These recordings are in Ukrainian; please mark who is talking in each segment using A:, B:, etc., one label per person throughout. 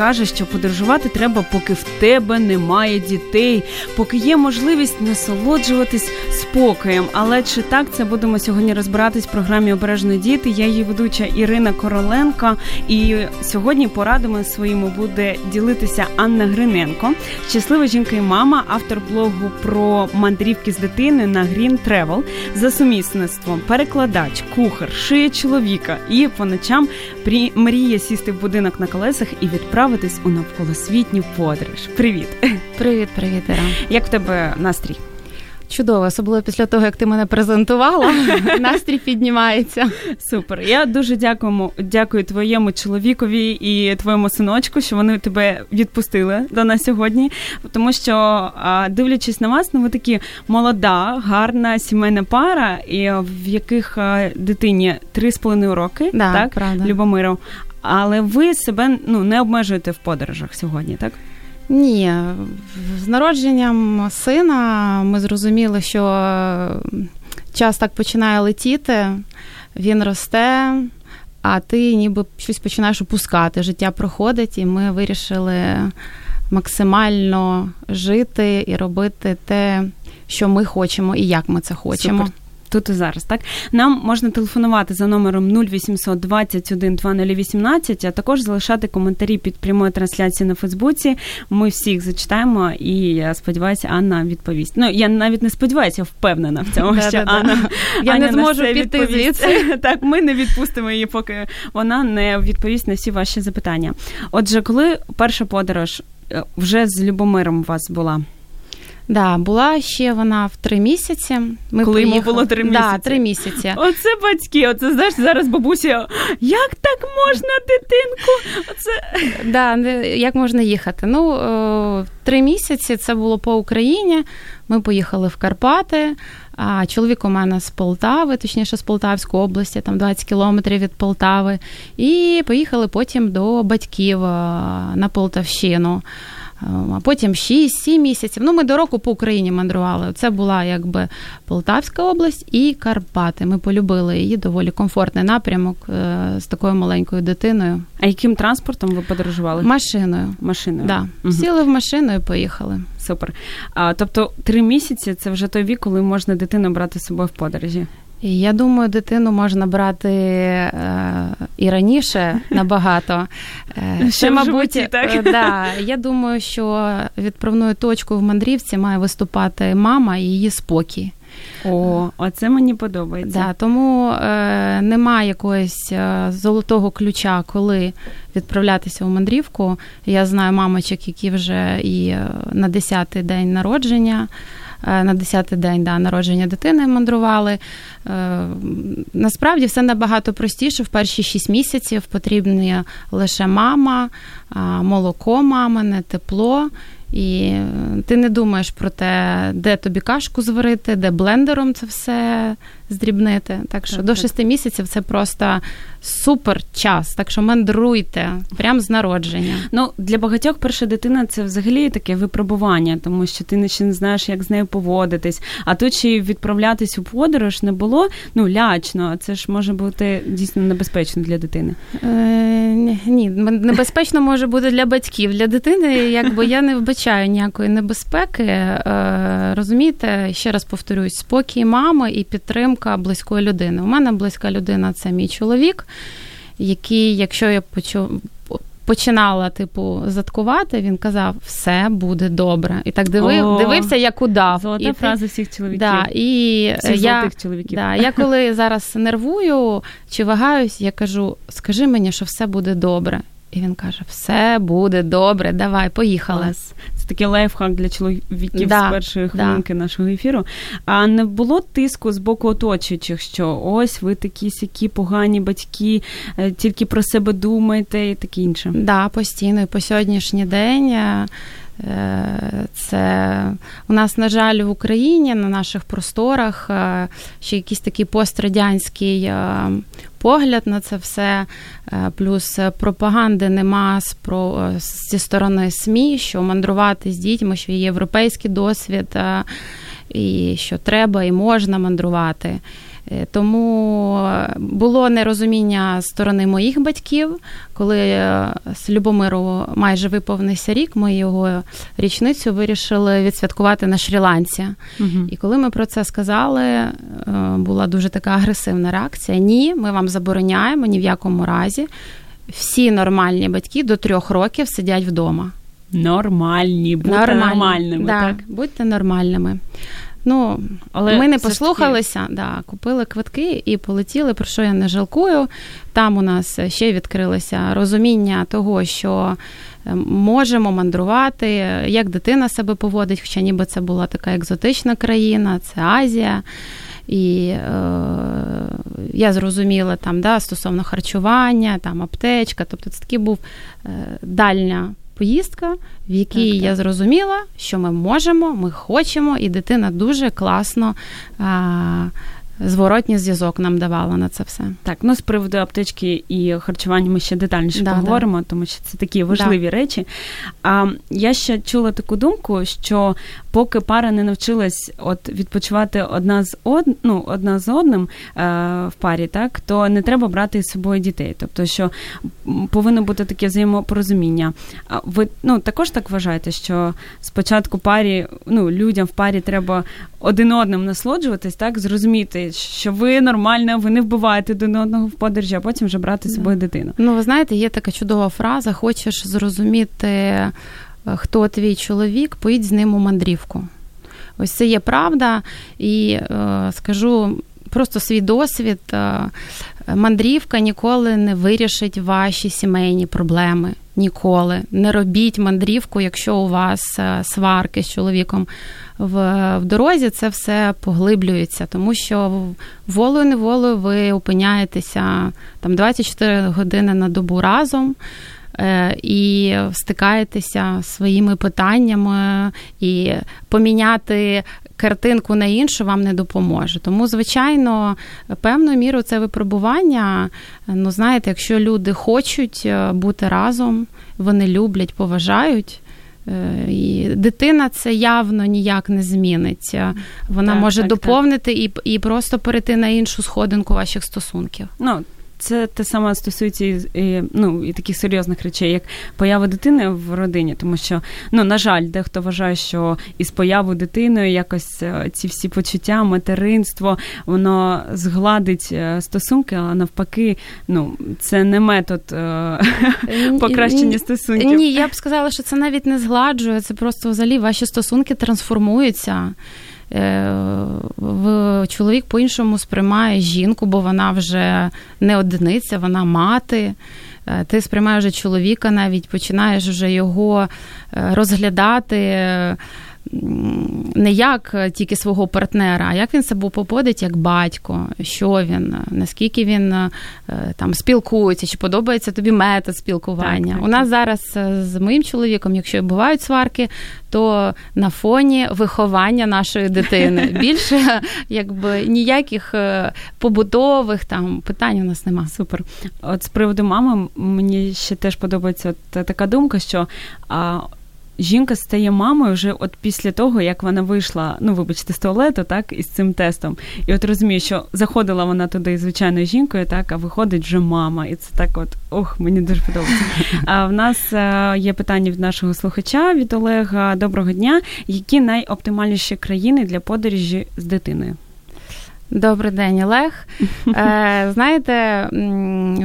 A: каже, що подорожувати треба, поки в тебе немає дітей, поки є можливість насолоджуватись спокоєм. Але чи так це будемо сьогодні розбиратись в програмі Обережно діти? Я її ведуча Ірина Короленко. І сьогодні порадами своїми буде ділитися Анна Гриненко, щаслива жінка і мама, автор блогу про мандрівки з дитиною на Green Travel, за сумісництвом, перекладач, кухар, шиє чоловіка і по ночам мріє сісти в будинок на колесах і відправитись у навколосвітню подорож. Привіт,
B: привіт, привіт, Іра.
A: Як в тебе настрій?
B: Чудово, особливо після того, як ти мене презентувала, настрій піднімається.
A: Супер. Я дуже дякую, дякую твоєму чоловікові і твоєму синочку, що вони тебе відпустили до нас сьогодні. Тому що, дивлячись на вас, ну ви такі молода, гарна сімейна пара, і в яких дитині три з половиною роки,
B: да,
A: так
B: правда.
A: Любомиров. Але ви себе ну не обмежуєте в подорожах сьогодні, так?
B: Ні, з народженням сина ми зрозуміли, що час так починає летіти, він росте, а ти ніби щось починаєш опускати. Життя проходить, і ми вирішили максимально жити і робити те, що ми хочемо, і як ми це хочемо.
A: Супер тут і зараз. Так нам можна телефонувати за номером 0800 21 2018, а також залишати коментарі під прямою трансляцією на Фейсбуці. Ми всіх зачитаємо, і я сподіваюся, Анна відповість. Ну я навіть не сподіваюся, впевнена в цьому, що Анна
B: я не зможу піти звідси.
A: Так, ми не відпустимо її, поки вона не відповість на всі ваші запитання. Отже, коли перша подорож е, вже з Любомиром у вас була?
B: Да, була ще вона в три місяці.
A: Ми Коли йому було три місяці.
B: Да, три місяці.
A: Оце батьки, оце знаєш, зараз бабуся. Як так можна, дитинку? Оце
B: да, як можна їхати? Ну, три місяці це було по Україні. Ми поїхали в Карпати. А чоловік у мене з Полтави, точніше з Полтавської області, там 20 кілометрів від Полтави. І поїхали потім до батьків на Полтавщину а потім 6-7 місяців. Ну, ми до року по Україні мандрували. Це була якби Полтавська область і Карпати. Ми полюбили її доволі комфортний напрямок е, з такою маленькою дитиною.
A: А яким транспортом ви подорожували?
B: Машиною.
A: Машиною.
B: Да. Угу. Сіли в машину і поїхали.
A: Супер. А, Тобто три місяці це вже той вік, коли можна дитину брати з собою в подорожі.
B: Я думаю, дитину можна брати е, і раніше набагато.
A: Е, Ще, мабуть, животі, так? Е,
B: да, я думаю, що відправною точкою в мандрівці має виступати мама і її спокій.
A: О, оце мені подобається.
B: Да, Тому е, немає якогось е, золотого ключа, коли відправлятися у мандрівку. Я знаю мамочок, які вже і е, на 10-й день народження. Е, на 10-й день да, народження дитини мандрували. Е, насправді все набагато простіше. В перші 6 місяців потрібна лише мама, молоко мамине, тепло. І ти не думаєш про те, де тобі кашку зварити, де блендером це все здрібнити. Так що так, до шести місяців це просто супер час. Так що мандруйте прямо з народження.
A: Ну для багатьох перша дитина це взагалі таке випробування, тому що ти ще не знаєш, як з нею поводитись. А тут ще відправлятись у подорож не було ну лячно. Це ж може бути дійсно небезпечно для дитини.
B: Е, Ні, небезпечно може бути для батьків. Для дитини, якби я не вбачаю ніякої безпеки, е, розумієте, ще раз повторюсь, спокій мами і підтримка близької людини. У мене близька людина це мій чоловік, який, якщо я почу, починала, типу, заткувати, він казав, все буде добре. І так дивив, О, дивився, як удав.
A: Золота і фраза всіх чоловіків.
B: Да, і
A: всіх
B: я,
A: чоловіків.
B: Да, я коли зараз нервую чи вагаюсь, я кажу: скажи мені, що все буде добре. І він каже: все буде добре, давай, поїхали.
A: Такий лайфхак для чоловіків да, з першої хвилинки да. нашого ефіру. А не було тиску з боку оточуючих, що ось ви такі сякі погані батьки, е, тільки про себе думаєте і таке інше.
B: Так, да, постійно і по сьогоднішній день. Е, це у нас, на жаль, в Україні на наших просторах е, ще якийсь такий пострадянський погляд на це все, е, плюс пропаганди нема про зі сторони СМІ, що мандрувати з дітьми, що є європейський досвід, е, і що треба і можна мандрувати. Е, тому було нерозуміння сторони моїх батьків, коли е, з Любомиру майже виповнився рік, ми його річницю вирішили відсвяткувати на Шрі-Ланці. Угу. І коли ми про це сказали, е, була дуже така агресивна реакція. Ні, ми вам забороняємо ні в якому разі. Всі нормальні батьки до трьох років сидять вдома.
A: Нормальні, будьте Нормальні. нормальними.
B: Да,
A: так?
B: Будьте нормальними. Ну, Але ми не послухалися, да, купили квитки і полетіли, про що я не жалкую. Там у нас ще відкрилося розуміння того, що е, можемо мандрувати, як дитина себе поводить, хоча ніби це була така екзотична країна, це Азія. І е, я зрозуміла там да, стосовно харчування, там аптечка, тобто це такий був е, дальня поїздка, в якій так, я зрозуміла, що ми можемо, ми хочемо, і дитина дуже класно. А, Зворотній зв'язок нам давала на це все.
A: Так, ну з приводу аптечки і харчування ми ще детальніше да, поговоримо, да. тому що це такі важливі да. речі. А я ще чула таку думку, що поки пара не навчилась от відпочивати одна з од... ну, одна з одним е, в парі, так то не треба брати з собою дітей. Тобто, що повинно бути таке взаємопорозуміння. А ви ну також так вважаєте, що спочатку парі, ну людям в парі треба один одним насолоджуватись, так зрозуміти, що ви нормально, ви не вбиваєте один одного в подорожі, а потім вже брати з собою дитину.
B: Ну, ви знаєте, є така чудова фраза: хочеш зрозуміти. Е, хто твій чоловік, поїдь з ним у мандрівку. Ось це є правда, і е, скажу просто свій досвід. Е, мандрівка ніколи не вирішить ваші сімейні проблеми. Ніколи. Не робіть мандрівку, якщо у вас сварки з чоловіком в, в дорозі, це все поглиблюється, тому що волею неволею ви опиняєтеся там 24 години на добу разом. Е, і стикаєтеся своїми питаннями і поміняти. Картинку на іншу вам не допоможе. Тому, звичайно, певною мірою це випробування. Ну, знаєте, якщо люди хочуть е, бути разом, вони люблять, поважають. Е, і дитина це явно ніяк не змінить. Вона так, може так, доповнити так. І, і просто перейти на іншу сходинку ваших стосунків.
A: Ну, це те саме стосується і, ну, і таких серйозних речей, як поява дитини в родині, тому що, ну, на жаль, дехто вважає, що із появою дитиною якось е, ці всі почуття, материнство, воно згладить е, стосунки, а навпаки, ну, це не метод е, покращення стосунків.
B: Ні, я б сказала, що це навіть не згладжує, це просто взагалі ваші стосунки трансформуються. Е, чоловік по-іншому сприймає жінку, бо вона вже не одиниця, вона мати. Е, ти сприймаєш чоловіка, навіть починаєш вже його е, розглядати не як е, тільки свого партнера, а як він себе поводить як батько, що він, наскільки він е, там спілкується, чи подобається тобі метод спілкування. Так, так, У нас зараз е, з моїм чоловіком, якщо бувають сварки, то на фоні виховання нашої дитини більше якби ніяких побутових там питань у нас нема.
A: Супер. От з приводу мами мені ще теж подобається така думка, що. Жінка стає мамою вже от після того, як вона вийшла, ну вибачте, з туалету, так, із цим тестом. І от розумію, що заходила вона туди звичайною жінкою, так, а виходить вже мама. І це так, от ох, мені дуже подобається. А в нас е, є питання від нашого слухача від Олега. Доброго дня. Які найоптимальніші країни для подорожі з дитиною?
B: Добрий день, Олег. Е, Знаєте,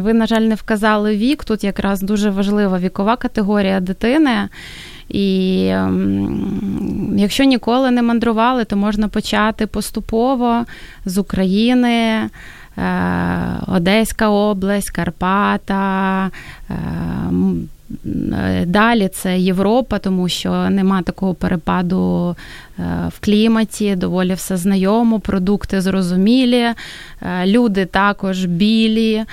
B: ви, на жаль, не вказали вік. Тут якраз дуже важлива вікова категорія дитини. І якщо ніколи не мандрували, то можна почати поступово з України. Е, Одеська область, Карпата, е, Далі це Європа, тому що нема такого перепаду е, в кліматі, доволі все знайомо, продукти зрозумілі, е, люди також білі.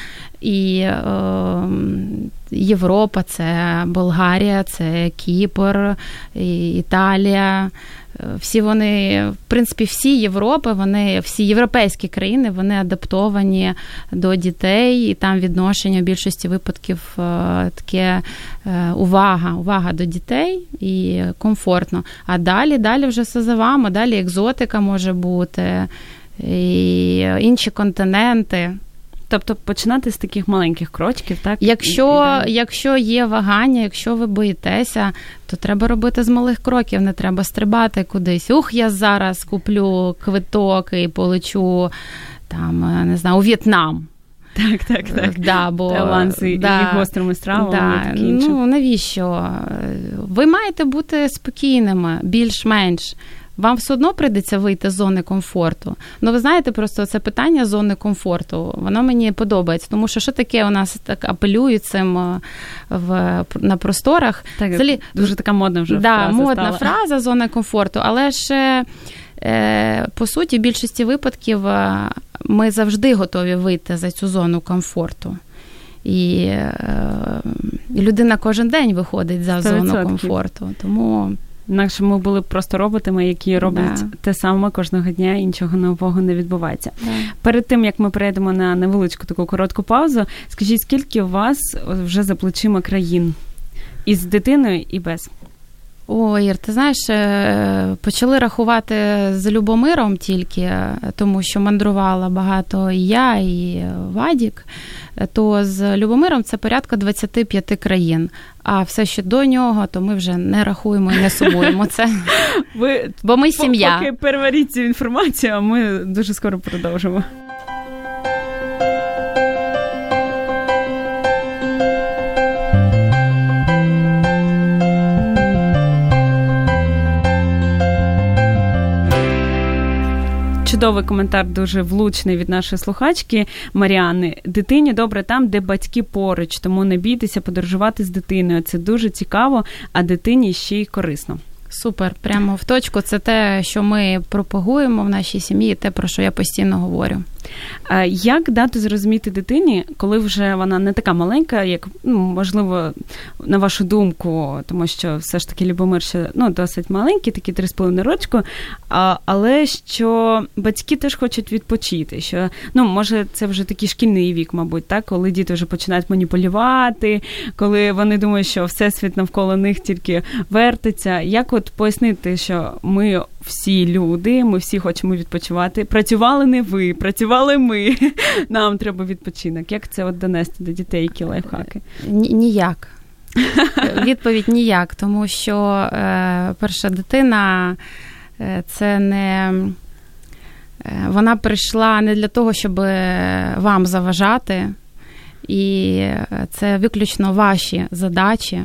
B: І е, Європа це Болгарія, це Кіпр, Італія. Всі вони, в принципі, всі Європи, вони, всі європейські країни, вони адаптовані до дітей, і там відношення в більшості випадків е, таке е, увага, увага до дітей і комфортно. А далі, далі вже все за вами, далі екзотика може бути, і інші континенти.
A: Тобто починати з таких маленьких крочків, так?
B: Якщо якщо є вагання, якщо ви боїтеся, то треба робити з малих кроків, не треба стрибати кудись. Ух, я зараз куплю квиток і полечу там, е, не знаю, у В'єтнам.
A: Так, так, так.
B: Да, бо,
A: Таїланд з да, гострими стравами. Да,
B: ну, навіщо? Ви маєте бути спокійними, більш-менш вам все одно прийдеться вийти з зони комфорту. Ну, ви знаєте, просто це питання зони комфорту, воно мені подобається, тому що що таке у нас так апелюють цим е, в на просторах.
A: Так, Взагалі, Дуже така модна вже
B: да,
A: фраза
B: модна
A: стала.
B: фраза зони комфорту, але ж е, по суті, в більшості випадків е, ми завжди готові вийти за цю зону комфорту. І, і людина кожен день виходить за 100%. зону комфорту. Тому
A: Інакше ми були просто роботами, які роблять да. те саме кожного дня, і нічого нового не відбувається. Да. Перед тим як ми перейдемо на невеличку таку коротку паузу, скажіть, скільки у вас вже за плечима країн із дитиною і без?
B: О, Ір, ти знаєш, е, почали рахувати з Любомиром тільки, тому що мандрувала багато і я, і Вадік. То з Любомиром це порядка 25 країн. А все, що до нього, то ми вже не рахуємо і не сумуємо це. Ви Бо ми сім'я.
A: Поки переваріть цю інформацію, а ми дуже скоро продовжимо. Чудовий коментар, дуже влучний від нашої слухачки Маріани. Дитині добре там, де батьки поруч, тому не бійтеся подорожувати з дитиною. Це дуже цікаво, а дитині ще й корисно.
B: Супер, прямо в точку. Це те, що ми пропагуємо в нашій сім'ї, те, про що я постійно говорю.
A: Як дати зрозуміти дитині, коли вже вона не така маленька, як ну, можливо, на вашу думку, тому що все ж таки Любомир ще ну, досить маленький, такі 3,5 рочку, а, але що батьки теж хочуть відпочити. Що ну, може, це вже такий шкільний вік, мабуть, так, коли діти вже починають маніпулювати, коли вони думають, що всесвіт навколо них тільки вертиться. Як от пояснити, що ми всі люди, ми всі хочемо відпочивати. Працювали не ви, працювали ми. Нам треба відпочинок. Як це от донести до дітей, які лайфхаки?
B: Ніяк. Відповідь ніяк, тому що е, перша дитина е, це не е, вона прийшла не для того, щоб вам заважати, і це виключно ваші задачі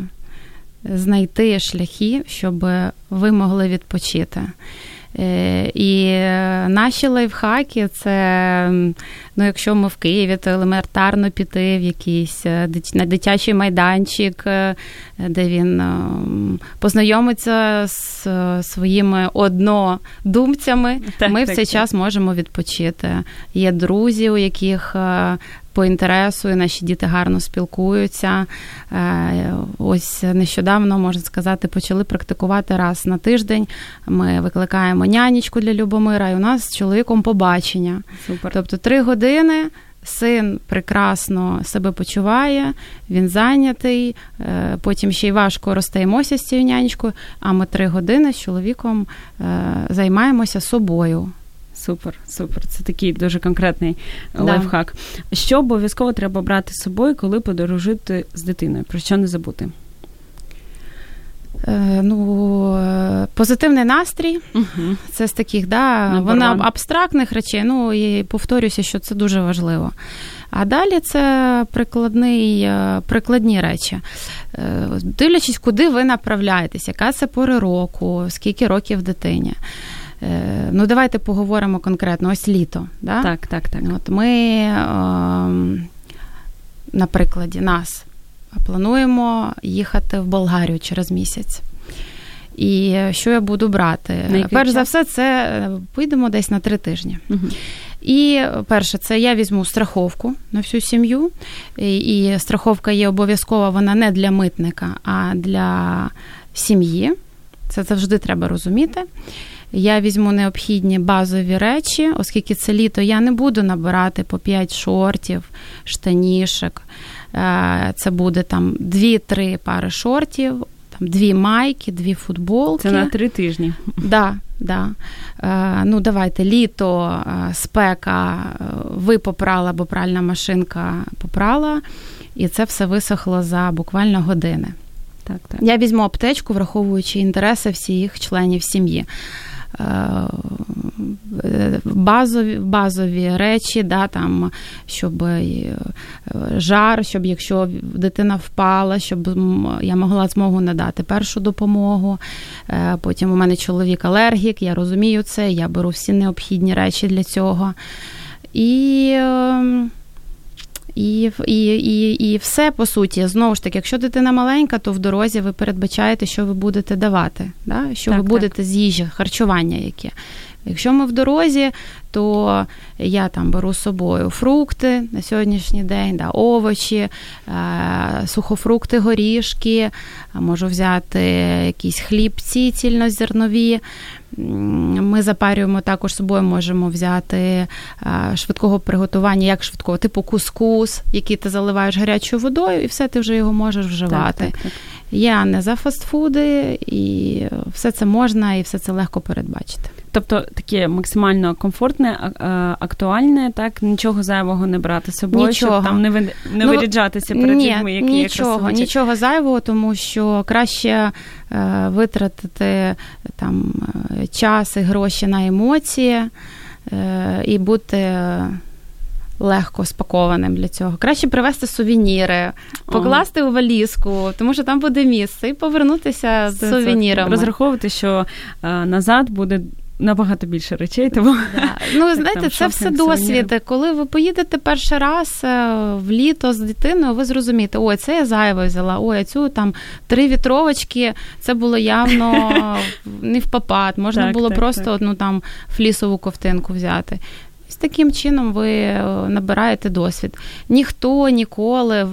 B: знайти шляхи, щоб ви могли відпочити. Е, і наші лайфхаки це, ну, якщо ми в Києві, то елементарно піти в якийсь е, на дитячий майданчик, е, де він познайомиться з своїми однодумцями. Так, ми так, в цей так. час можемо відпочити. Є друзі, у яких по інтересу, і наші діти гарно спілкуються. Е, ось нещодавно, можна сказати, почали практикувати раз на тиждень. Ми викликаємо нянечку для Любомира, і у нас з чоловіком побачення. Супер. Тобто три години син прекрасно себе почуває, він зайнятий, е, потім ще й важко розстаємося з цією нянечкою, а ми три години з чоловіком е, займаємося собою.
A: Супер, супер. Це такий дуже конкретний да. лайфхак. Що обов'язково треба брати з собою, коли подорожити з дитиною? Про що не забути?
B: Е, ну, е, позитивний настрій, угу. це з таких, да, вона абстрактних речей. Ну і повторюся, що це дуже важливо. А далі це прикладний, е, прикладні речі. Дивлячись, куди ви направляєтесь, яка це пори року, скільки років дитині. Ну, давайте поговоримо конкретно. Ось літо. Да?
A: Так, так, так.
B: От ми, ем, на прикладі нас плануємо їхати в Болгарію через місяць. І що я буду брати?
A: На
B: Перш за все, це е, поїдемо десь на три тижні. Угу. І перше, це я візьму страховку на всю сім'ю. І, і страховка є обов'язкова, вона не для митника, а для сім'ї. Це завжди треба розуміти. Я візьму необхідні базові речі, оскільки це літо я не буду набирати по 5 шортів, штанішек. Е, це буде там дві-три пари шортів, там дві майки, дві футболки.
A: Це на три тижні.
B: Да, да. Е, ну, давайте літо, е, спека, ви попрала, бо пральна машинка попрала, і це все висохло за буквально години.
A: Так, так.
B: Я візьму аптечку, враховуючи інтереси всіх членів сім'ї. Базові базові речі, да, там, щоб е, жар, щоб якщо дитина впала, щоб я могла змогу надати першу допомогу. Е, потім у мене чоловік алергік, я розумію це, я беру всі необхідні речі для цього. І ем, і і, і, і все по суті, знову ж таки, якщо дитина маленька, то в дорозі ви передбачаєте, що ви будете давати, да? що так, ви будете так. з їжі, харчування яке. Якщо ми в дорозі, то я там беру з собою фрукти на сьогоднішній день, да, овочі, е, сухофрукти, горішки, можу взяти якісь хлібці цільнозернові. Ми запарюємо також з собою, можемо взяти е, швидкого приготування, як швидкого, типу кускус, який ти заливаєш гарячою водою, і все ти вже його можеш вживати. Так, так, так. Я не за фастфуди, і все це можна, і все це легко передбачити.
A: Тобто таке максимально комфортне, актуальне, так нічого зайвого не брати з собою, нічого. щоб там не ви, не ну, виряджатися перед
B: ні,
A: людьми, які
B: нічого, нічого зайвого, тому що краще е, витратити там е, час і гроші на емоції е, і бути. Легко спакованим для цього. Краще привезти сувеніри, покласти у валізку, тому що там буде місце, і повернутися з сувенірами.
A: Розраховувати, що е, назад буде набагато більше речей. Тому
B: да. ну знаєте, там, це все досвід. Коли ви поїдете перший раз е, в літо з дитиною, ви зрозумієте, ой, це я зайве взяла, ой, а цю там три вітровочки, це було явно не в попад. Можна так, було так, просто так. одну там флісову ковтинку взяти. З таким чином ви е, набираєте досвід. Ніхто ніколи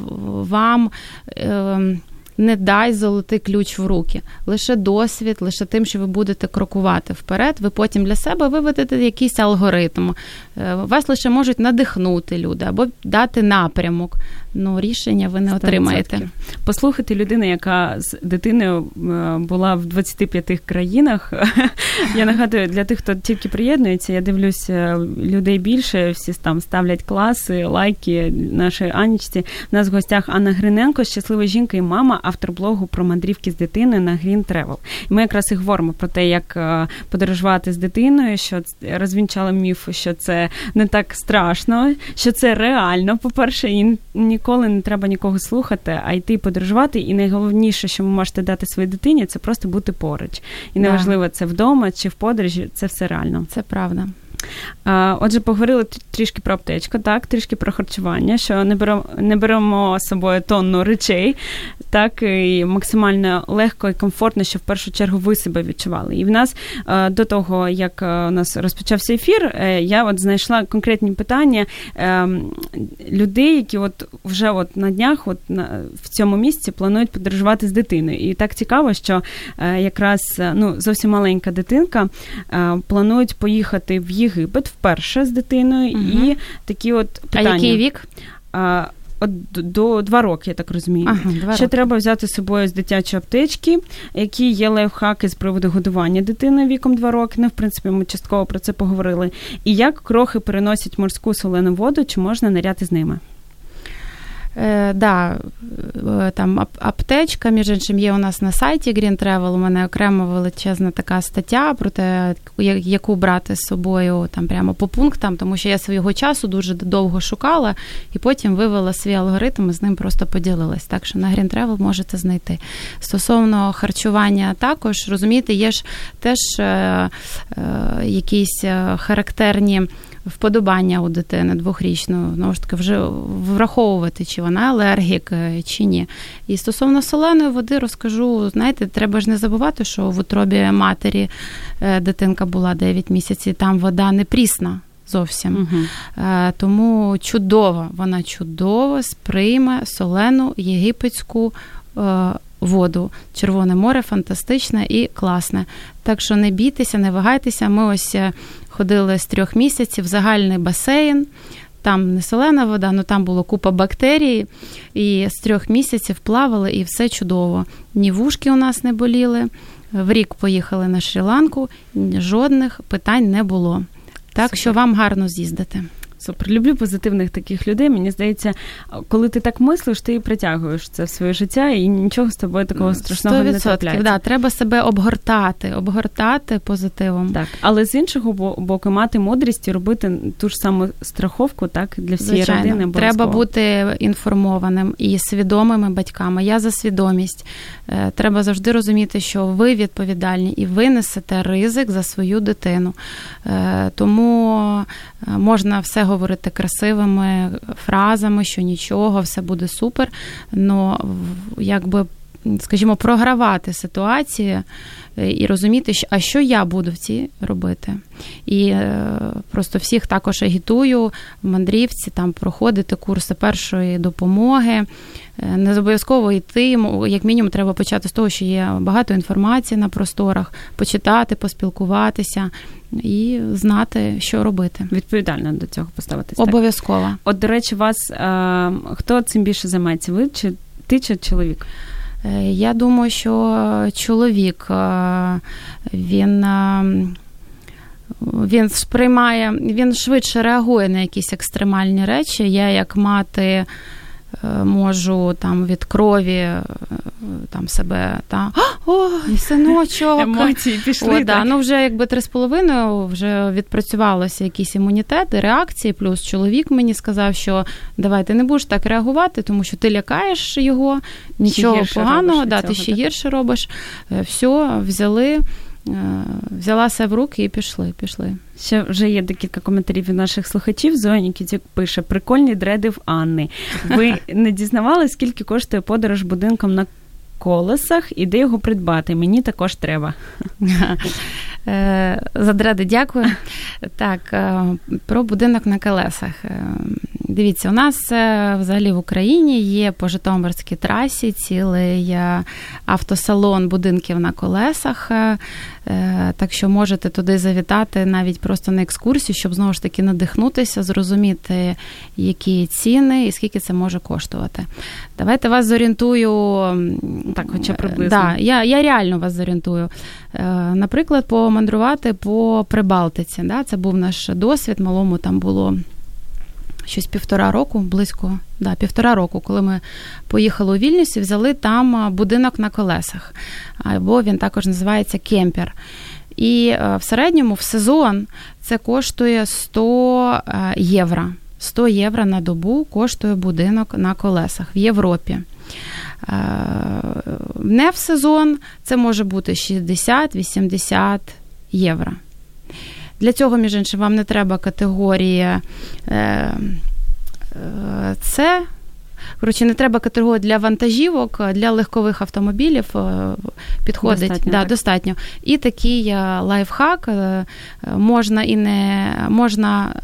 B: вам. Е, не дай золотий ключ в руки. Лише досвід, лише тим, що ви будете крокувати вперед, ви потім для себе виведете якийсь алгоритм. Е, вас лише можуть надихнути люди або дати напрямок. Ну, рішення ви не 100%. отримаєте.
A: Послухати людину, яка з дитиною е, була в 25 країнах. Я нагадую, для тих, хто тільки приєднується, я дивлюся людей більше, всі там ставлять класи, лайки нашій Анічці. У нас в гостях Анна Гриненко, щаслива жінка і мама автор блогу про мандрівки з дитиною на Green Travel. І ми якраз і говоримо про те, як е, подорожувати з дитиною, що розвінчали міф, що це не так страшно, що це реально. По-перше, і ніколи не треба нікого слухати, а йти подорожувати. І найголовніше, що ви можете дати своїй дитині, це просто бути поруч. І неважливо, це вдома чи в подорожі, це все реально.
B: Це правда.
A: Отже, поговорили трішки про аптечку, так, трішки про харчування, що не беремо не беремо з собою тонну речей, так і максимально легко і комфортно, щоб в першу чергу ви себе відчували. І в нас до того, як у нас розпочався ефір, е, я от знайшла конкретні питання ем, людей, які от вже от на днях, от на в цьому місці планують подорожувати з дитиною. І так цікаво, що е, якраз ну зовсім маленька дитинка е, планують поїхати в їх Єгипет вперше з дитиною, угу. і такі от питання.
B: А який вік?
A: А, От до два роки, я так розумію.
B: Ага, два
A: Ще
B: роки.
A: треба взяти з собою з дитячої аптечки, які є лайфхаки з приводу годування дитини віком два роки. Ну, в принципі, ми частково про це поговорили. І як крохи переносять морську солену воду, чи можна наряти з ними?
B: Е, да, е, там аптечка, між іншим, є у нас на сайті Green Travel, У мене окрема величезна така стаття про те, яку брати з собою там прямо по пунктам, тому що я свого часу дуже довго шукала і потім вивела свій алгоритм і з ним просто поділилась. Так що на Green Travel можете знайти. Стосовно харчування, також розумієте, є ж теж е, е, якісь е, характерні вподобання у дитини двохрічної, знову ж таки, вже враховувати, чи вона алергік, е, чи ні. І стосовно соленої води розкажу, знаєте, треба ж не забувати, що в утробі матері е, дитинка була 9 місяців, там вода не прісна. Зовсім угу. тому чудово, вона чудово сприйме солену єгипетську воду. Червоне море фантастичне і класне. Так що не бійтеся, не вагайтеся. Ми ось ходили з трьох місяців в загальний басейн. Там не солена вода, але там було купа бактерій. І з трьох місяців плавали, і все чудово. Ні вушки у нас не боліли. В рік поїхали на Шрі-Ланку, жодних питань не було. Так Супер. що вам гарно з'їздити.
A: Супер, люблю позитивних таких людей. Мені здається, коли ти так мислиш, ти і притягуєш це в своє життя, і нічого з тобою такого страшного 100%, не трапляється.
B: Да, треба себе обгортати, обгортати позитивом.
A: Так, але з іншого боку, мати мудрість і робити ту ж саму страховку, так для всієї
B: Звичайно.
A: родини.
B: Треба бути інформованим і свідомими батьками. Я за свідомість. Е, треба завжди розуміти, що ви відповідальні і ви несете ризик за свою дитину. Е, тому е, можна все говорити говорити красивими фразами, що нічого, все буде супер. Но якби, скажімо, програвати ситуацію е, і розуміти, а що я буду в цій робити. І е, просто всіх також агітую в мандрівці, там проходити курси першої допомоги. Е, не обов'язково йти, як мінімум, треба почати з того, що є багато інформації на просторах, почитати, поспілкуватися і знати, що робити.
A: Відповідально до цього поставитися.
B: Обов'язково.
A: От, до речі, вас а, хто цим більше займається? Ви чи ти чи чоловік?
B: Е, я думаю, що чоловік він. Він сприймає, він швидше реагує на якісь екстремальні речі. Я, як мати, Е, можу там від крові е, там себе та о, синочок.
A: Емоції пішли.
B: О, да, ну вже якби три з половиною вже відпрацювалося якийсь імунітет і реакції. Плюс чоловік мені сказав, що давай ти не будеш так реагувати, тому що ти лякаєш його, нічого поганого, да, ти ще гірше робиш. Е, Все, взяли. Е, взялася в руки і пішли. пішли.
A: Ще вже є декілька коментарів від наших слухачів. Зоя Нікітюк пише: прикольні дреди в Анни. Ви не дізнавали, скільки коштує подорож будинком на колесах і де його придбати? Мені також треба.
B: Е, за дреди дякую. Так, е, про будинок на колесах. Дивіться, у нас взагалі в Україні є по Житомирській трасі цілий автосалон будинків на колесах. Е, так що можете туди завітати навіть просто на екскурсію, щоб знову ж таки надихнутися, зрозуміти, які ціни і скільки це може коштувати. Давайте вас зорієнтую.
A: Так, хоча е, приблизно.
B: Да, Я я реально вас зорієнтую. Е, наприклад, помандрувати по Прибалтиці. Да? Це був наш досвід, малому там було щось півтора року, близько да, півтора року, коли ми поїхали у Вільнюс і взяли там будинок на колесах, або він також називається кемпер. І е, в середньому в сезон це коштує 100 е, євро. 100 євро на добу коштує будинок на колесах в Європі. Е, не в сезон це може бути 60-80 євро. Для цього, між іншим, вам не треба категорія С. Коротше, не треба категорію для вантажівок, для легкових автомобілів е, підходить достатньо. Да, достатньо. І такий е, лайфхак е, можна і не можна.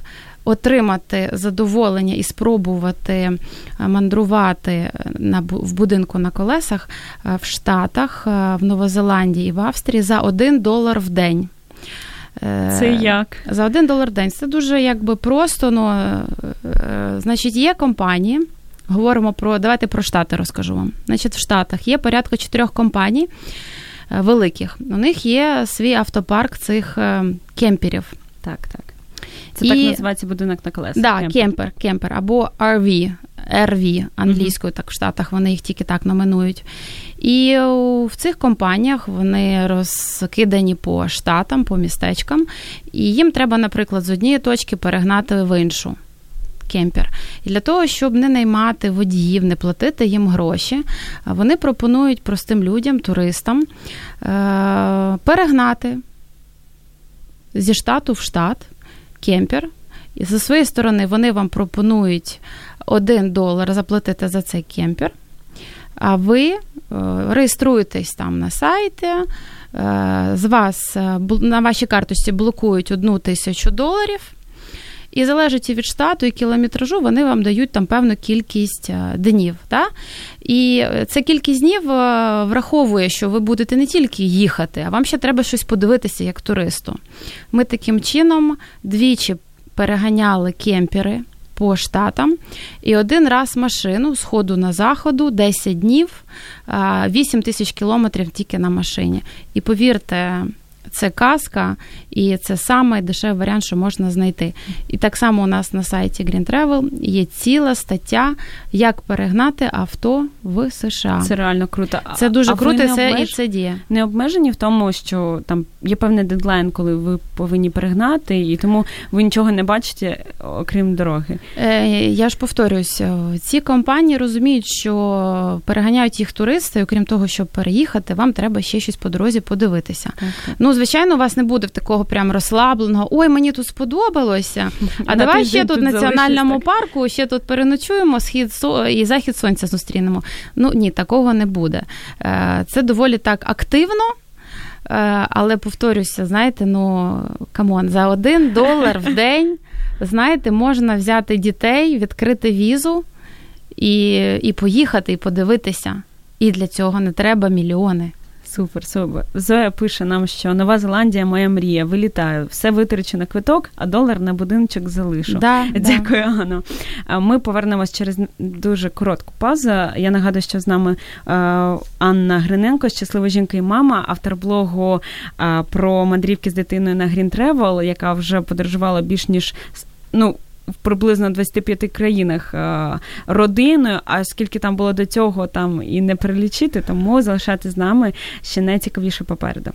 B: Отримати задоволення і спробувати мандрувати на в будинку на колесах в Штатах, в Новозеландії і в Австрії за 1 долар в день.
A: Це як?
B: За один долар в день. Це дуже якби просто. Ну, Значить, є компанії. Говоримо про давайте про штати розкажу вам. Значить, в Штатах є порядка чотирьох компаній великих. У них є свій автопарк цих кемперів.
A: Так, так. Це і... так називається будинок на колесах.
B: Да, кемпер. кемпер, кемпер або RV, RV англійською, так в Штатах вони їх тільки так номинують. І в цих компаніях вони розкидані по штатам, по містечкам, і їм треба, наприклад, з однієї точки перегнати в іншу. Кемпер. І для того, щоб не наймати водіїв, не платити їм гроші, вони пропонують простим людям, туристам е, перегнати зі штату в штат кемпер. І зі своєї сторони вони вам пропонують 1 долар заплатити за цей кемпер. А ви е, реєструєтесь там на сайті, е, з вас е, на вашій карточці блокують одну тисячу доларів. І залежить від штату і кілометражу, вони вам дають там певну кількість днів. Да? І ця кількість днів враховує, що ви будете не тільки їхати, а вам ще треба щось подивитися як туристу. Ми таким чином двічі переганяли кемпери по штатам. І один раз машину з ходу на заходу 10 днів, 8 тисяч кілометрів тільки на машині. І повірте, це казка, і це саме дешевий варіант, що можна знайти. І так само у нас на сайті Green Travel є ціла стаття, як перегнати авто в США.
A: Це реально круто.
B: Це дуже а круто, це, і це діє.
A: Не обмежені в тому, що там є певний дедлайн, коли ви повинні перегнати, і тому ви нічого не бачите, окрім дороги.
B: Е, Я ж повторююсь, ці компанії розуміють, що переганяють їх туристи, окрім того, щоб переїхати, вам треба ще щось по дорозі подивитися. Так, так. Ну, звичайно, у вас не буде такого прям розслабленого. Ой, мені тут сподобалося. А давай ще тут в національному парку, ще тут переночуємо, схід і захід сонця зустрінемо. Ну ні, такого не буде. Е, це доволі так активно. Е, але повторюся, знаєте, ну come on, за один долар в день, знаєте, можна взяти дітей, відкрити візу і, і поїхати, і подивитися. І для цього не треба мільйони.
A: Супер, супер. Зоя пише нам, що Нова Зеландія моя мрія. Вилітаю. Все витрачу на квиток, а долар на будиночок залишу.
B: Да,
A: дякую, да. Анно. Ми повернемось через дуже коротку паузу. Я нагадую, що з нами Анна Гриненко, щаслива жінка і мама, автор блогу про мандрівки з дитиною на Green Travel, яка вже подорожувала більш ніж ну в приблизно 25 країнах е, родиною. А скільки там було до цього, там і не перелічити, тому залишати з нами ще найцікавіше попереду.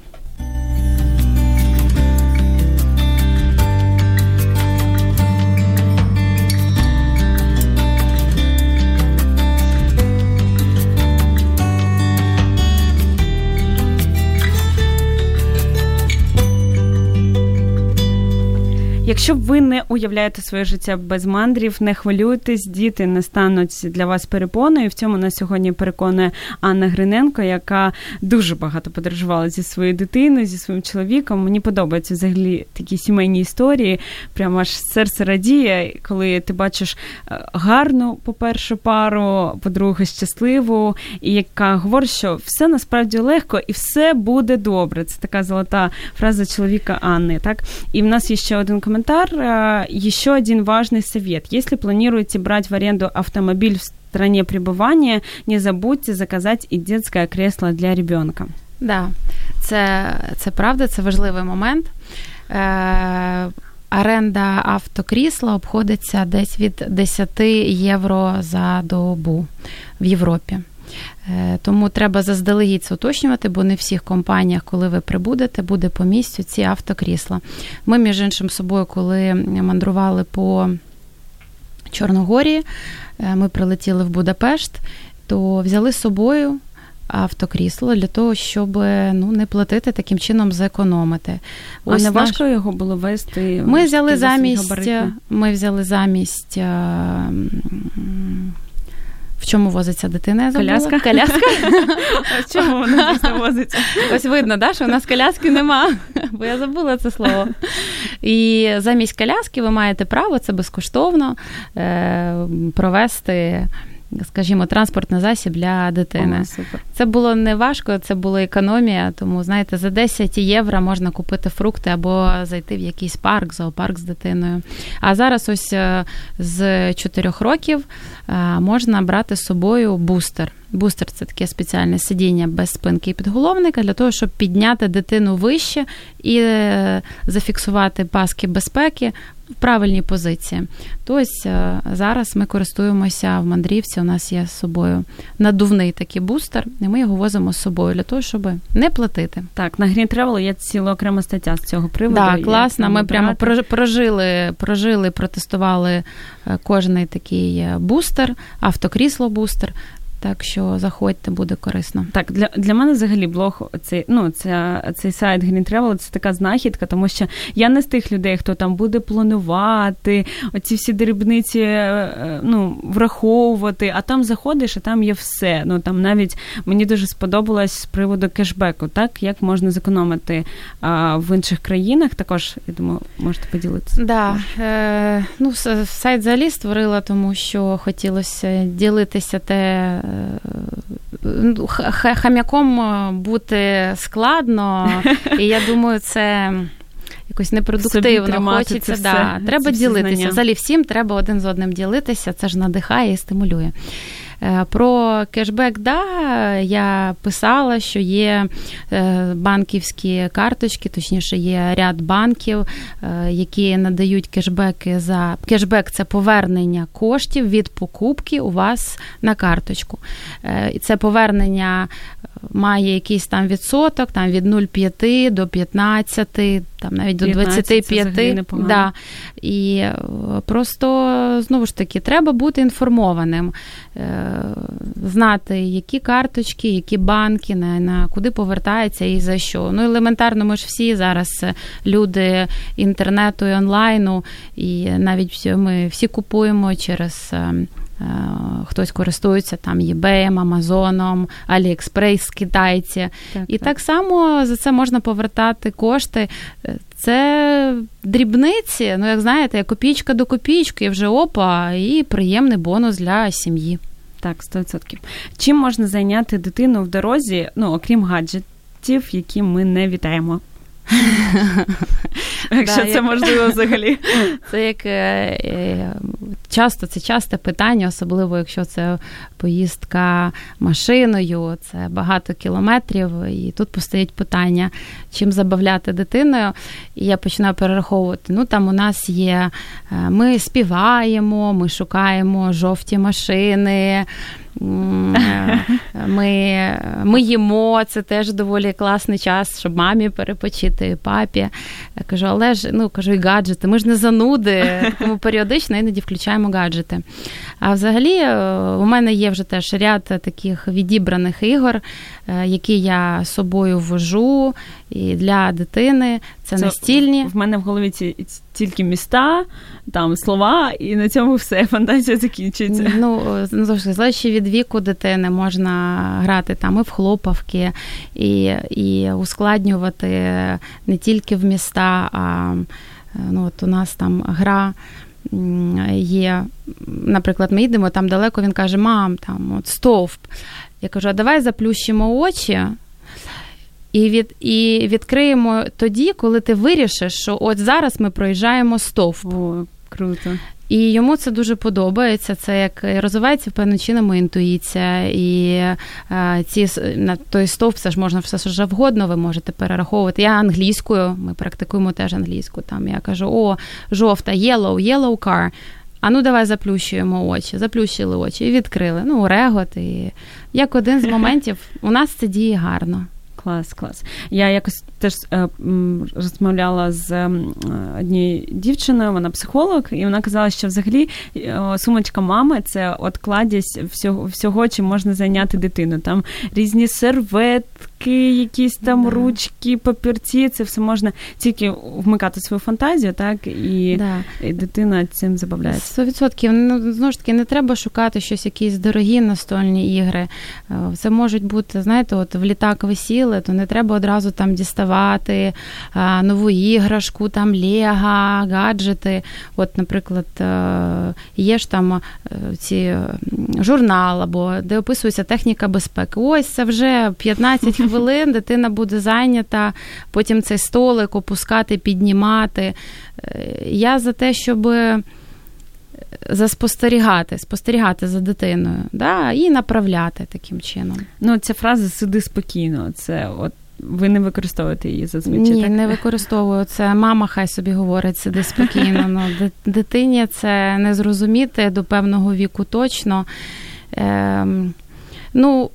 A: Якщо ви не уявляєте своє життя без мандрів, не хвилюйтесь, діти не стануть для вас перепоною. В цьому на сьогодні переконує Анна Гриненко, яка дуже багато подорожувала зі своєю дитиною, зі своїм чоловіком. Мені подобаються взагалі такі сімейні історії. Прямо аж серце радіє, коли ти бачиш е, гарну, по-перше, пару, по-друге, щасливу, і яка говорить, що все насправді легко і все буде добре. Це така золота фраза чоловіка Анни. Так, і в нас є ще один коментар комментар. Э, Еще один важный совет. Если планируете брать в аренду автомобиль в стране пребывания, не забудьте заказать и детское кресло для ребенка.
B: Да, це це правда, це важливий момент. Е, Оренда автокрісла обходиться десь від 10 євро за добу в Європі. Е, тому треба заздалегідь це уточнювати, бо не в всіх компаніях, коли ви прибудете, буде по місцю ці автокрісла. Ми, між іншим собою, коли мандрували по Чорногорії, е, ми прилетіли в Будапешт, то взяли з собою. Автокрісло для того, щоб ну не платити таким чином зекономити.
A: Ось а не важко наш... його було вести.
B: Ми взяли замість. Ми взяли замість в чому возиться дитина? я
A: забула? Коляска.
B: Коляска.
A: В чому вона дійсно возиться?
B: Ось видно, да, що у нас коляски нема, бо я забула це слово. І замість коляски ви маєте право, це безкоштовно, е, провести скажімо, транспортний засіб для дитини.
A: О, супер.
B: Це було не важко, це була економія. Тому знаєте, за 10 євро можна купити фрукти або зайти в якийсь парк, зоопарк з дитиною. А зараз, ось е, з 4 років, е, можна брати з собою бустер. Бустер це таке спеціальне сидіння без спинки і підголовника для того, щоб підняти дитину вище і е, зафіксувати паски безпеки в правильній позиції. Тобто зараз ми користуємося в мандрівці. У нас є з собою надувний такий бустер, і ми його возимо з собою для того, щоб не платити.
A: Так, на Green Travel є ціла окрема стаття з цього приводу.
B: Так, класно. Ми прямо прожили, прожили, протестували е, кожний такий е, бустер, автокрісло бустер. Так що заходьте, буде корисно.
A: Так, для для мене взагалі блог цей ну ця цей сайт Green Travel це така знахідка, тому що я не з тих людей, хто там буде планувати, оці всі дрібниці е, ну, враховувати. А там заходиш, і там є все. Ну там навіть мені дуже сподобалось з приводу кешбеку, так як можна зекономити а, в інших країнах. Також я думаю, можете поділитися.
B: Да, е, ну сайт взагалі створила, тому що хотілося ділитися те. Ну, хам'яком е, бути складно, і я думаю, це. Якось непродуктивно хочеться.
A: Це
B: да.
A: все,
B: Треба
A: це
B: ділитися. Взагалі всім треба один з одним ділитися, це ж надихає і стимулює. Е, про кешбек, да, я писала, що є е, банківські карточки, точніше, є ряд банків, е, які надають кешбеки за кешбек це повернення коштів від покупки у вас на карточку. І це повернення має якийсь там відсоток, там від 0,5 до 15, там навіть до 25. Да. І просто знову ж таки треба бути інформованим. Е, знати, які карточки, які банки, на, на куди повертається і за що. Ну, елементарно, ми ж всі зараз люди інтернету і онлайну, і навіть ми всі купуємо через. Е, е, хтось користується там eBay, Амазоном, Аліекспрес, китайці. Так, і так. так само за це можна повертати кошти. Це дрібниці, ну як знаєте, копійка до копійки, вже опа, і приємний бонус для сім'ї.
A: Так, 100%. Чим можна зайняти дитину в дорозі, ну окрім гаджетів, які ми не вітаємо? Якщо це можливо взагалі.
B: Це як е, е, часто це часте питання, особливо якщо це поїздка машиною, це багато кілометрів, і тут постають питання, чим забавляти дитиною. І я починаю перераховувати. Ну там у нас є, е, ми співаємо, ми шукаємо жовті машини. Ми ми їмо, це теж доволі класний час, щоб мамі перепочити, папі. Я кажу, але ж ну кажу, і гаджети. Ми ж не зануди, тому періодично іноді включаємо гаджети. А взагалі, е, у мене є вже теж ряд таких відібраних ігор, які я з собою вожу і для дитини. Це, це настільні.
A: В мене в голові ці тільки міста, там слова, і на цьому все фантазія закінчується.
B: Ну залежно від віку дитини можна грати там і в хлопавки, і, і ускладнювати не тільки в міста, а ну от у нас там гра є, наприклад, ми їдемо там далеко, він каже, мам, там от стовп. Я кажу, а давай заплющимо очі. І від і відкриємо тоді, коли ти вирішиш, що от зараз ми проїжджаємо стовп.
A: О, круто.
B: І йому це дуже подобається. Це як розвивається певним чином інтуїція, і а, ці на той стовп це ж можна все що завгодно. Ви можете перераховувати. Я англійською, ми практикуємо теж англійську. Там я кажу: о, жовта, yellow, yellow car. А ну давай заплющуємо очі, заплющили очі і відкрили. Ну, регот. І як один з моментів у нас це діє гарно.
A: Клас, клас. Я якось теж е, розмовляла з е, однією дівчиною, вона психолог, і вона казала, що взагалі е, сумочка мами це от кладість всього, всього, чим можна зайняти дитину. Там різні серветки книжки, якісь там да. ручки, папірці. Це все можна тільки вмикати свою фантазію, так і, да. і дитина цим забавляється.
B: Сто відсотків. Ну, знову ж таки, не треба шукати щось, якісь дорогі настольні ігри. Е, це можуть бути, знаєте, от в літак висіли, то не треба одразу там діставати а, нову іграшку, там лега, гаджети. От, наприклад, е, є ж там ці журнал або де описується техніка безпеки. Ось це вже 15 хвилин, дитина буде зайнята, потім цей столик опускати, піднімати. Е, я за те, щоб заспостерігати, спостерігати за дитиною да, і направляти таким чином.
A: Ну, ця фраза сиди спокійно. Це от. Ви не використовуєте її зазвичай?
B: Ні,
A: так?
B: не використовую. Це мама хай собі говорить, сиди спокійно. Ну, Дитині це не зрозуміти до певного віку точно. Ем, Ну,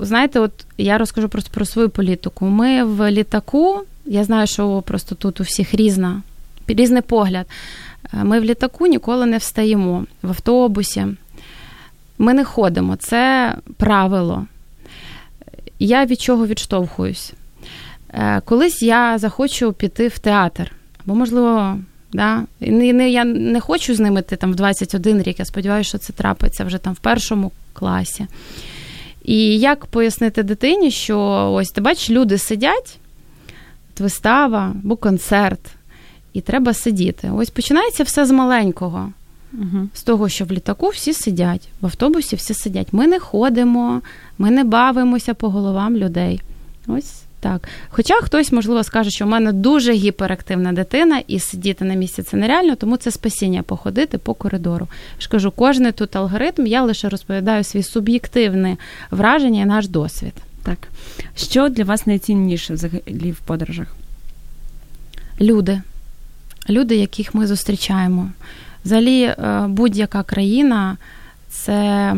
B: знаєте, от я розкажу просто про свою політику. Ми в літаку, я знаю, що просто тут у всіх різна, різний погляд. Е, ми в літаку ніколи не встаємо в автобусі. Ми не ходимо, це правило. Я від чого відштовхуюсь? Е, колись я захочу піти в театр, або, можливо, да, я не хочу з ними йти там в 21 рік. Я сподіваюся, що це трапиться вже там в першому класі. І як пояснити дитині, що ось ти бачиш, люди сидять, вистава або концерт, і треба сидіти. Ось починається все з маленького. Угу. З того, що в літаку всі сидять, в автобусі всі сидять. Ми не ходимо, ми не бавимося по головам людей. Ось так. Хоча хтось, можливо, скаже, що в мене дуже гіперактивна дитина, і сидіти на місці це нереально, тому це спасіння походити по коридору. Я ж кажу, кожний тут алгоритм, я лише розповідаю свій суб'єктивне враження і наш досвід.
A: Так. Що для вас найцінніше взагалі в подорожах?
B: Люди. Люди, яких ми зустрічаємо. Взагалі, е, будь-яка країна це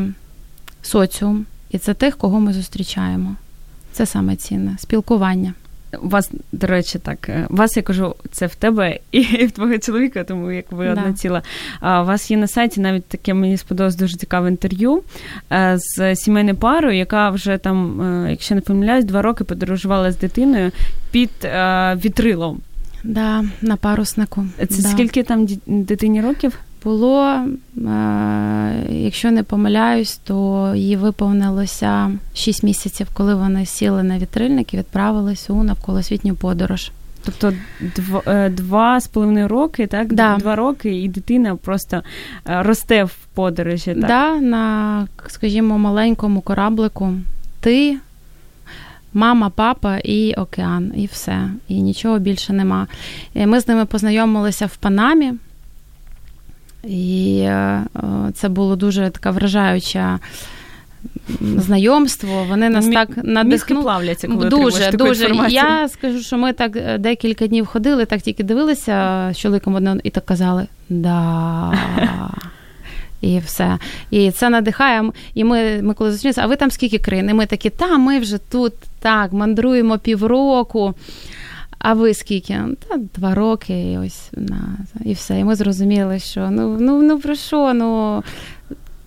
B: соціум, і це тих, кого ми зустрічаємо. Це саме цінне спілкування.
A: У вас, до речі, так, е, вас я кажу, це в тебе і в твого чоловіка, тому як ви да. одна ціла. А у вас є на сайті навіть таке мені сподобалось дуже цікаве інтерв'ю е, з сімейною парою, яка вже там, е, якщо не помиляюсь, два роки подорожувала з дитиною під вітрилом.
B: Да, на паруснику.
A: Це
B: да.
A: скільки там дитині років?
B: Було, е, якщо не помиляюсь, то їй виповнилося 6 місяців, коли вони сіли на вітрильник і відправились у навколосвітню подорож.
A: Тобто два, е, два з половиною роки, так?
B: Да.
A: Два роки, і дитина просто е, росте в подорожі. так?
B: Да, на, скажімо, маленькому кораблику. Ти, мама, папа і океан, і все. І нічого більше нема. Ми з ними познайомилися в Панамі. І е, це було дуже така вражаюча. Знайомство, вони нас Мі- так надихнули.
A: плавляться, коли
B: дуже дуже. Інформацію. Я скажу, що ми так е, декілька днів ходили, так тільки дивилися з чоловіком одним і так казали да. І все. І це надихає. І ми ми коли зустрілися, а ви там скільки країн? І ми такі, та ми вже тут так мандруємо півроку. А ви скільки? Та два роки, і ось на і все. І ми зрозуміли, що ну ну ну про що? Ну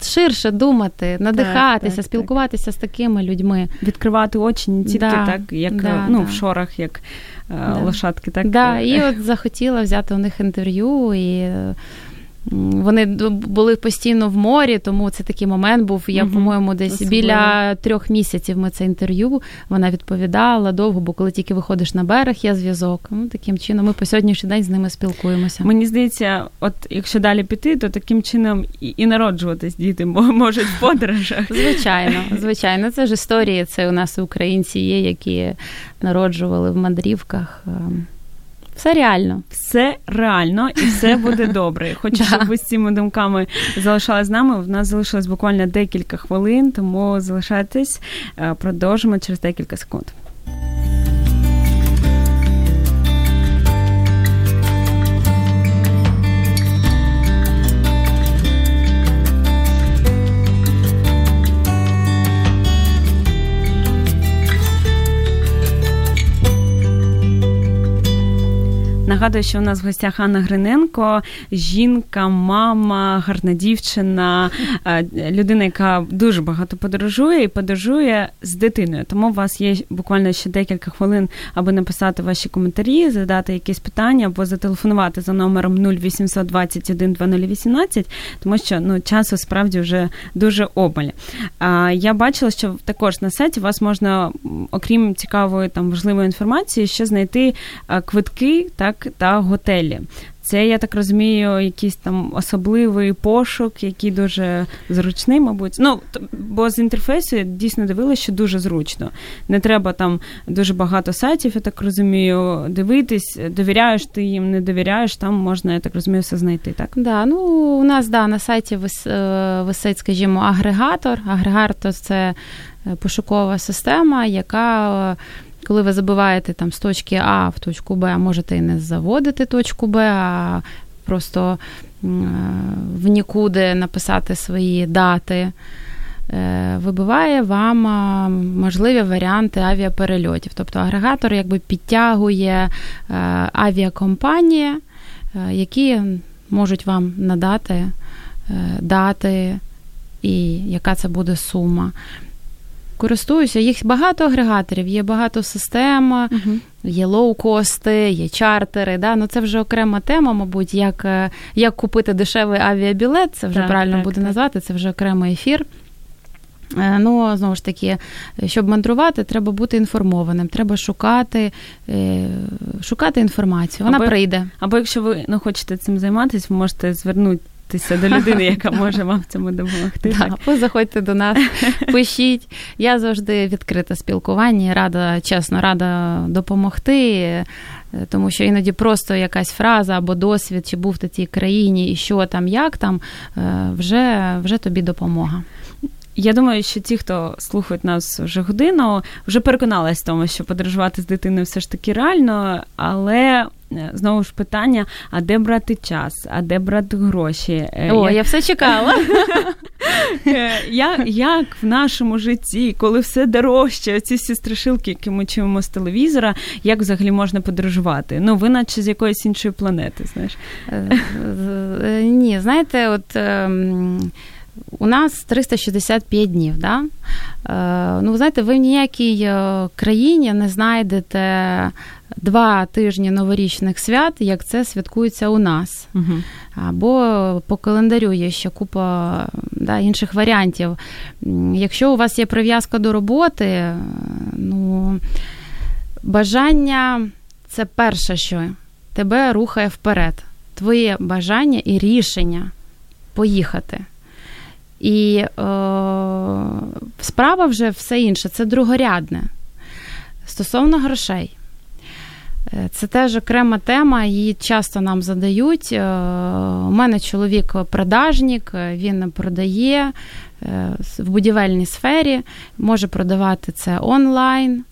B: ширше думати, надихатися, так, так, спілкуватися так. з такими людьми,
A: відкривати очі не тільки да, так, як да, ну да. в шорах, як е, лошадки, так
B: Да, і от захотіла взяти у них інтерв'ю і. Вони були постійно в морі, тому це такий момент був. Я, угу. по-моєму, десь Особливо. біля трьох місяців ми це інтерв'ю. Вона відповідала довго, бо коли тільки виходиш на берег, є зв'язок. Ну, Таким чином, ми по сьогоднішній день з ними спілкуємося.
A: Мені здається, от якщо далі піти, то таким чином і, і народжуватись діти можуть в подорожах.
B: Звичайно, звичайно, це ж історії. Це у нас українці є, які народжували в мандрівках. Все реально.
A: Все реально і все буде добре. Хочу, щоб ви з цими думками залишали з нами. В нас залишилось буквально декілька хвилин, тому залишайтесь, е, продовжимо через декілька секунд. Нагадую, що у нас в гостях Анна Гриненко, жінка, мама, гарна дівчина, е, людина, яка дуже багато подорожує і подорожує з дитиною. Тому у вас є буквально ще декілька хвилин, аби написати ваші коментарі, задати якісь питання або зателефонувати за номером 0800 21 2018, тому що ну часу справді вже дуже обмаль. Я бачила, що також на сайті вас можна, окрім цікавої там важливої інформації, ще знайти квитки, так та готелі. Це, я так розумію, якийсь там особливий пошук, який дуже зручний, мабуть. Ну, бо з інтерфейсу я дійсно дивилася, що дуже зручно. Не треба там дуже багато сайтів, я так розумію, дивитись, довіряєш ти їм, не довіряєш, там можна, я так розумію, все знайти, так?
B: Да, ну, у нас да, на сайті е, висить, скажімо, агрегатор. Агрегатор це е, пошукова система, яка коли ви забиваєте там з точки А в точку Б, можете і не заводити точку Б, а просто в нікуди написати свої дати. Е, вибиває вам можливі варіанти авіаперельотів. Тобто агрегатор якби підтягує е, авіакомпанії, е, які можуть вам надати дати і яка це буде сума користуюся. Їх багато агрегаторів, є багато систем, uh є лоукости, є чартери. Да? Ну Це вже окрема тема, мабуть, як е, як купити дешевий авіабілет, це вже так, правильно так, буде так. назвати, це вже окремий ефір. Е, ну, знову ж таки, щоб мандрувати, треба бути інформованим, треба шукати е, шукати інформацію. Вона
A: або,
B: прийде.
A: Або якщо ви не хочете цим займатися, ви можете звернути звернутися до людини, яка може вам в цьому допомогти.
B: Так, або заходьте до нас, пишіть. Я завжди відкрита спілкування, рада, чесно, рада допомогти. Е, тому що іноді просто якась фраза або досвід, чи був в цій країні, і що там, як там, е, вже, вже тобі допомога.
A: Я думаю, що ті, хто слухають нас вже годину, вже переконалися в тому, що подорожувати з дитиною все ж таки реально, але е, знову ж питання: а де брати час, а де брати гроші?
B: Е, О, я, я все чекала.
A: Е, як, як в нашому житті, коли все дорожче, ці всі страшилки, які ми чуємо з телевізора, як взагалі можна подорожувати? Ну, ви наче з якоїсь іншої планети, знаєш?
B: Ні, знаєте, от. У нас 365 днів. Да? Е, ну, ви знаєте, ви в ніякій е, країні не знайдете два тижні новорічних свят, як це святкується у нас. Угу. Або по календарю є ще купа да, інших варіантів. Якщо у вас є прив'язка до роботи, е, ну, бажання це перше, що тебе рухає вперед. Твоє бажання і рішення поїхати. І е, справа вже все інше, це другорядне. Стосовно грошей. Е, це теж окрема тема, її часто нам задають. Е, у мене чоловік продажник, він продає е, в будівельній сфері, може продавати це онлайн.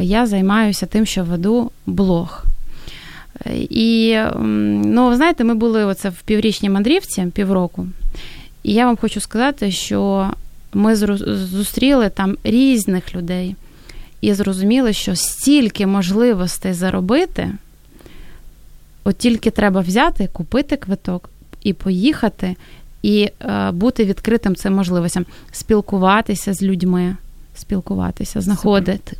B: Я займаюся тим, що веду блог. І, ну, знаєте, ми були оце в піврічній мандрівці півроку. І я вам хочу сказати, що ми зустріли там різних людей і зрозуміли, що стільки можливостей заробити, от тільки треба взяти, купити квиток і поїхати, і е, бути відкритим цим можливостям, спілкуватися з людьми, спілкуватися, знаходити.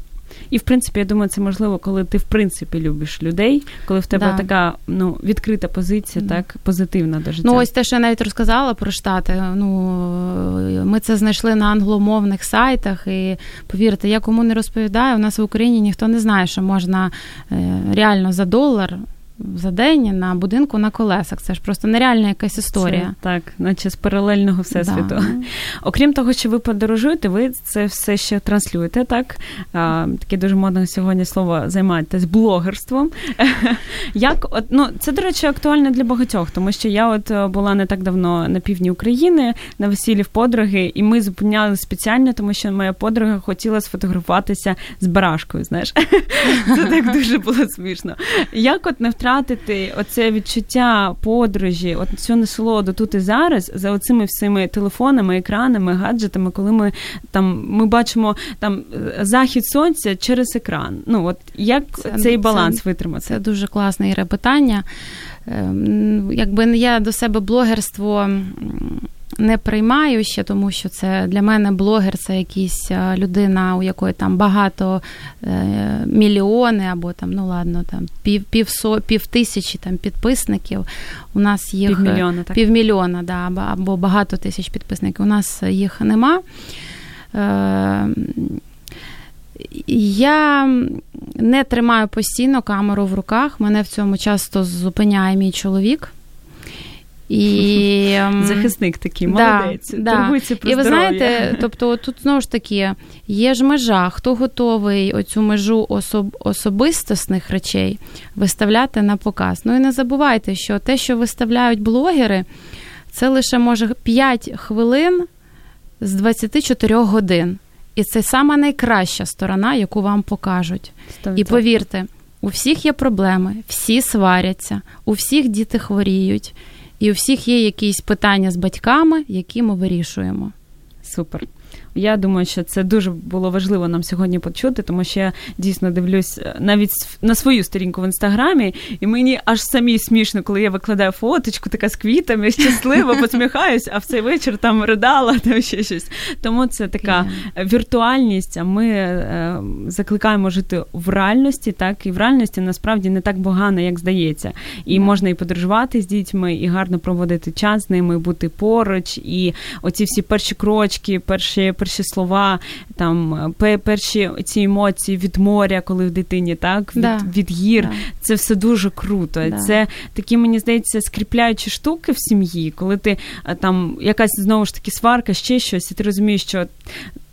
A: І в принципі, я думаю, це можливо, коли ти в принципі любиш людей, коли в тебе да. така ну відкрита позиція, mm. так позитивна до життя.
B: Ну ось те, що я навіть розказала про штати. Ну ми це знайшли на англомовних сайтах, і повірте, я кому не розповідаю, у нас в Україні ніхто не знає, що можна е, реально за долар за день на будинку на колесах. Це ж просто нереальна якась історія. Це,
A: так, наче з паралельного всесвіту. Да. Окрім того, що ви подорожуєте, ви це все ще транслюєте, так? А, Таке дуже модне сьогодні слово займаєтесь блогерством. Як от, ну, Це, до речі, актуально для багатьох, тому що я от е, була не так давно на півдні України на весіллі в подруги, і ми зупиняли спеціально, тому що моя подруга хотіла сфотографуватися з барашкою. Знаєш, це так дуже було смішно. Як от не втратити оце відчуття подорожі, от цю насолоду тут і зараз за оцими всіми телефонами, екранами, гаджетами, коли ми там ми бачимо там захід сонця через екран. Ну от як це, цей баланс це, витримати?
B: Це дуже класне Іра, питання. Ем, якби я до себе блогерство не приймаю ще, тому що це для мене блогер це якась е, людина, у якої там багато е, мільйони, або там, ну ладно, там пів пів, пів тисячі там підписників. У нас їх
A: півмільйона, так?
B: півмільйона, да, або багато тисяч підписників. У нас їх нема. Е, я не тримаю постійно камеру в руках. Мене в цьому часто зупиняє мій чоловік.
A: І ем, Захисник такий, молодець. Да, Турбується про
B: І ви знаєте, тобто тут знову ж таки є ж межа, хто готовий оцю межу особ, особистосних речей виставляти на показ. Ну і не забувайте, що те, що виставляють блогери, це лише може 5 хвилин з 24 годин. І це сама найкраща сторона, яку вам покажуть. 100%. І повірте, у всіх є проблеми, всі сваряться, у всіх діти хворіють, і у всіх є якісь питання з батьками, які ми вирішуємо.
A: Супер. Я думаю, що це дуже було важливо нам сьогодні почути, тому що я дійсно дивлюсь е, навіть на свою сторінку в інстаграмі, і мені аж самі смішно, коли я викладаю фоточку, така з квітами, щаслива, посміхаюсь, а в цей вечір там ридала, там ще щось. Тому це така віртуальність. А ми е, закликаємо жити в реальності, так і в реальності насправді не так погано, як здається. І можна і подорожувати з дітьми, і гарно проводити час з ними, бути поруч, і оці всі перші крочки, перші перші слова, там перші ці емоції від моря, коли в дитині, так від, да. від гір. Да. Це все дуже круто. Да. Це такі, мені здається, скріпляючі штуки в сім'ї, коли ти там якась знову ж таки сварка, ще щось, і ти розумієш, що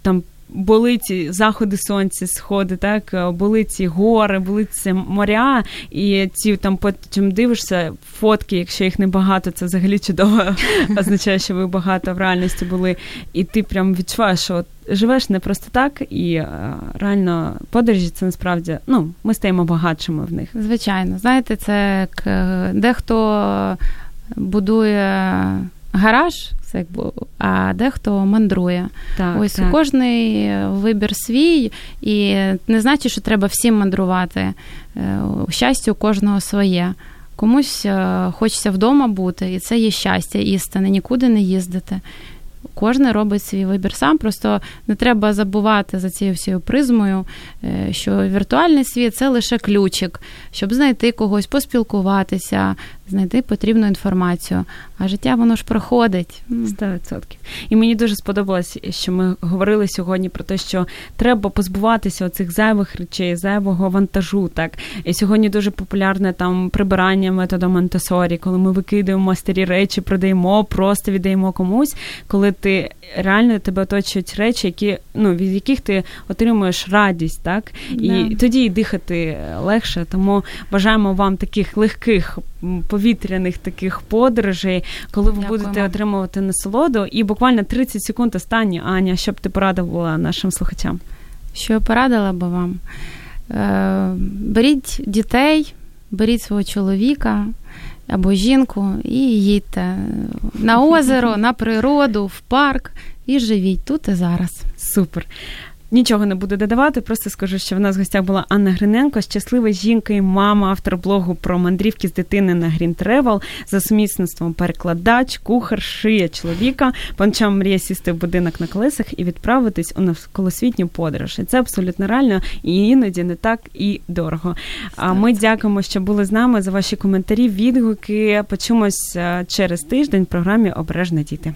A: там були ці заходи сонця, сходи, так? Е, були ці гори, були ці моря, і ці там потім дивишся фотки, якщо їх небагато, це взагалі чудово означає, що ви багато в реальності були, і ти прям відчуваєш, що от живеш не просто так, і е, реально подорожі це насправді ну ми стаємо багатшими в них.
B: Звичайно, знаєте, це як е, дехто будує гараж це якби, а дехто мандрує. Так, Ось так. кожний вибір свій, і не значить, що треба всім мандрувати. Е, щастя у кожного своє. Комусь е, хочеться вдома бути, і це є щастя, істини, нікуди не їздити. Кожен робить свій вибір сам. Просто не треба забувати за цією всією призмою, е, що віртуальний світ це лише ключик, щоб знайти когось, поспілкуватися, знайти потрібну інформацію. А життя воно ж проходить.
A: 100%. І мені дуже сподобалось, що ми говорили сьогодні про те, що треба позбуватися оцих зайвих речей, зайвого вантажу. Так і сьогодні дуже популярне там прибирання методом Монтесорі, коли ми викидаємо старі речі, продаємо, просто віддаємо комусь, коли ти реально тебе оточують речі, які ну від яких ти отримуєш радість, так і yeah. тоді і дихати легше. Тому бажаємо вам таких легких повітряних таких подорожей, коли ви Дякуємо. будете отримувати насолоду. І буквально 30 секунд останні, Аня, що б ти порадила нашим слухачам?
B: Що я порадила би вам? Е, беріть дітей, беріть свого чоловіка. Або жінку, і їдьте на озеро, на природу, в парк і живіть тут і зараз.
A: Супер. Нічого не буду додавати, просто скажу, що в нас в гостях була Анна Гриненко, щаслива жінка і мама, автор блогу про мандрівки з дитини на Green Travel, за сумісництвом перекладач, кухар, шия чоловіка. Панчам мріє сісти в будинок на колесах і відправитись у навколосвітню подорож. І Це абсолютно реально і іноді не так і дорого. А ми дякуємо, що були з нами за ваші коментарі, відгуки. Почумось е, через тиждень в програмі Обережне діти.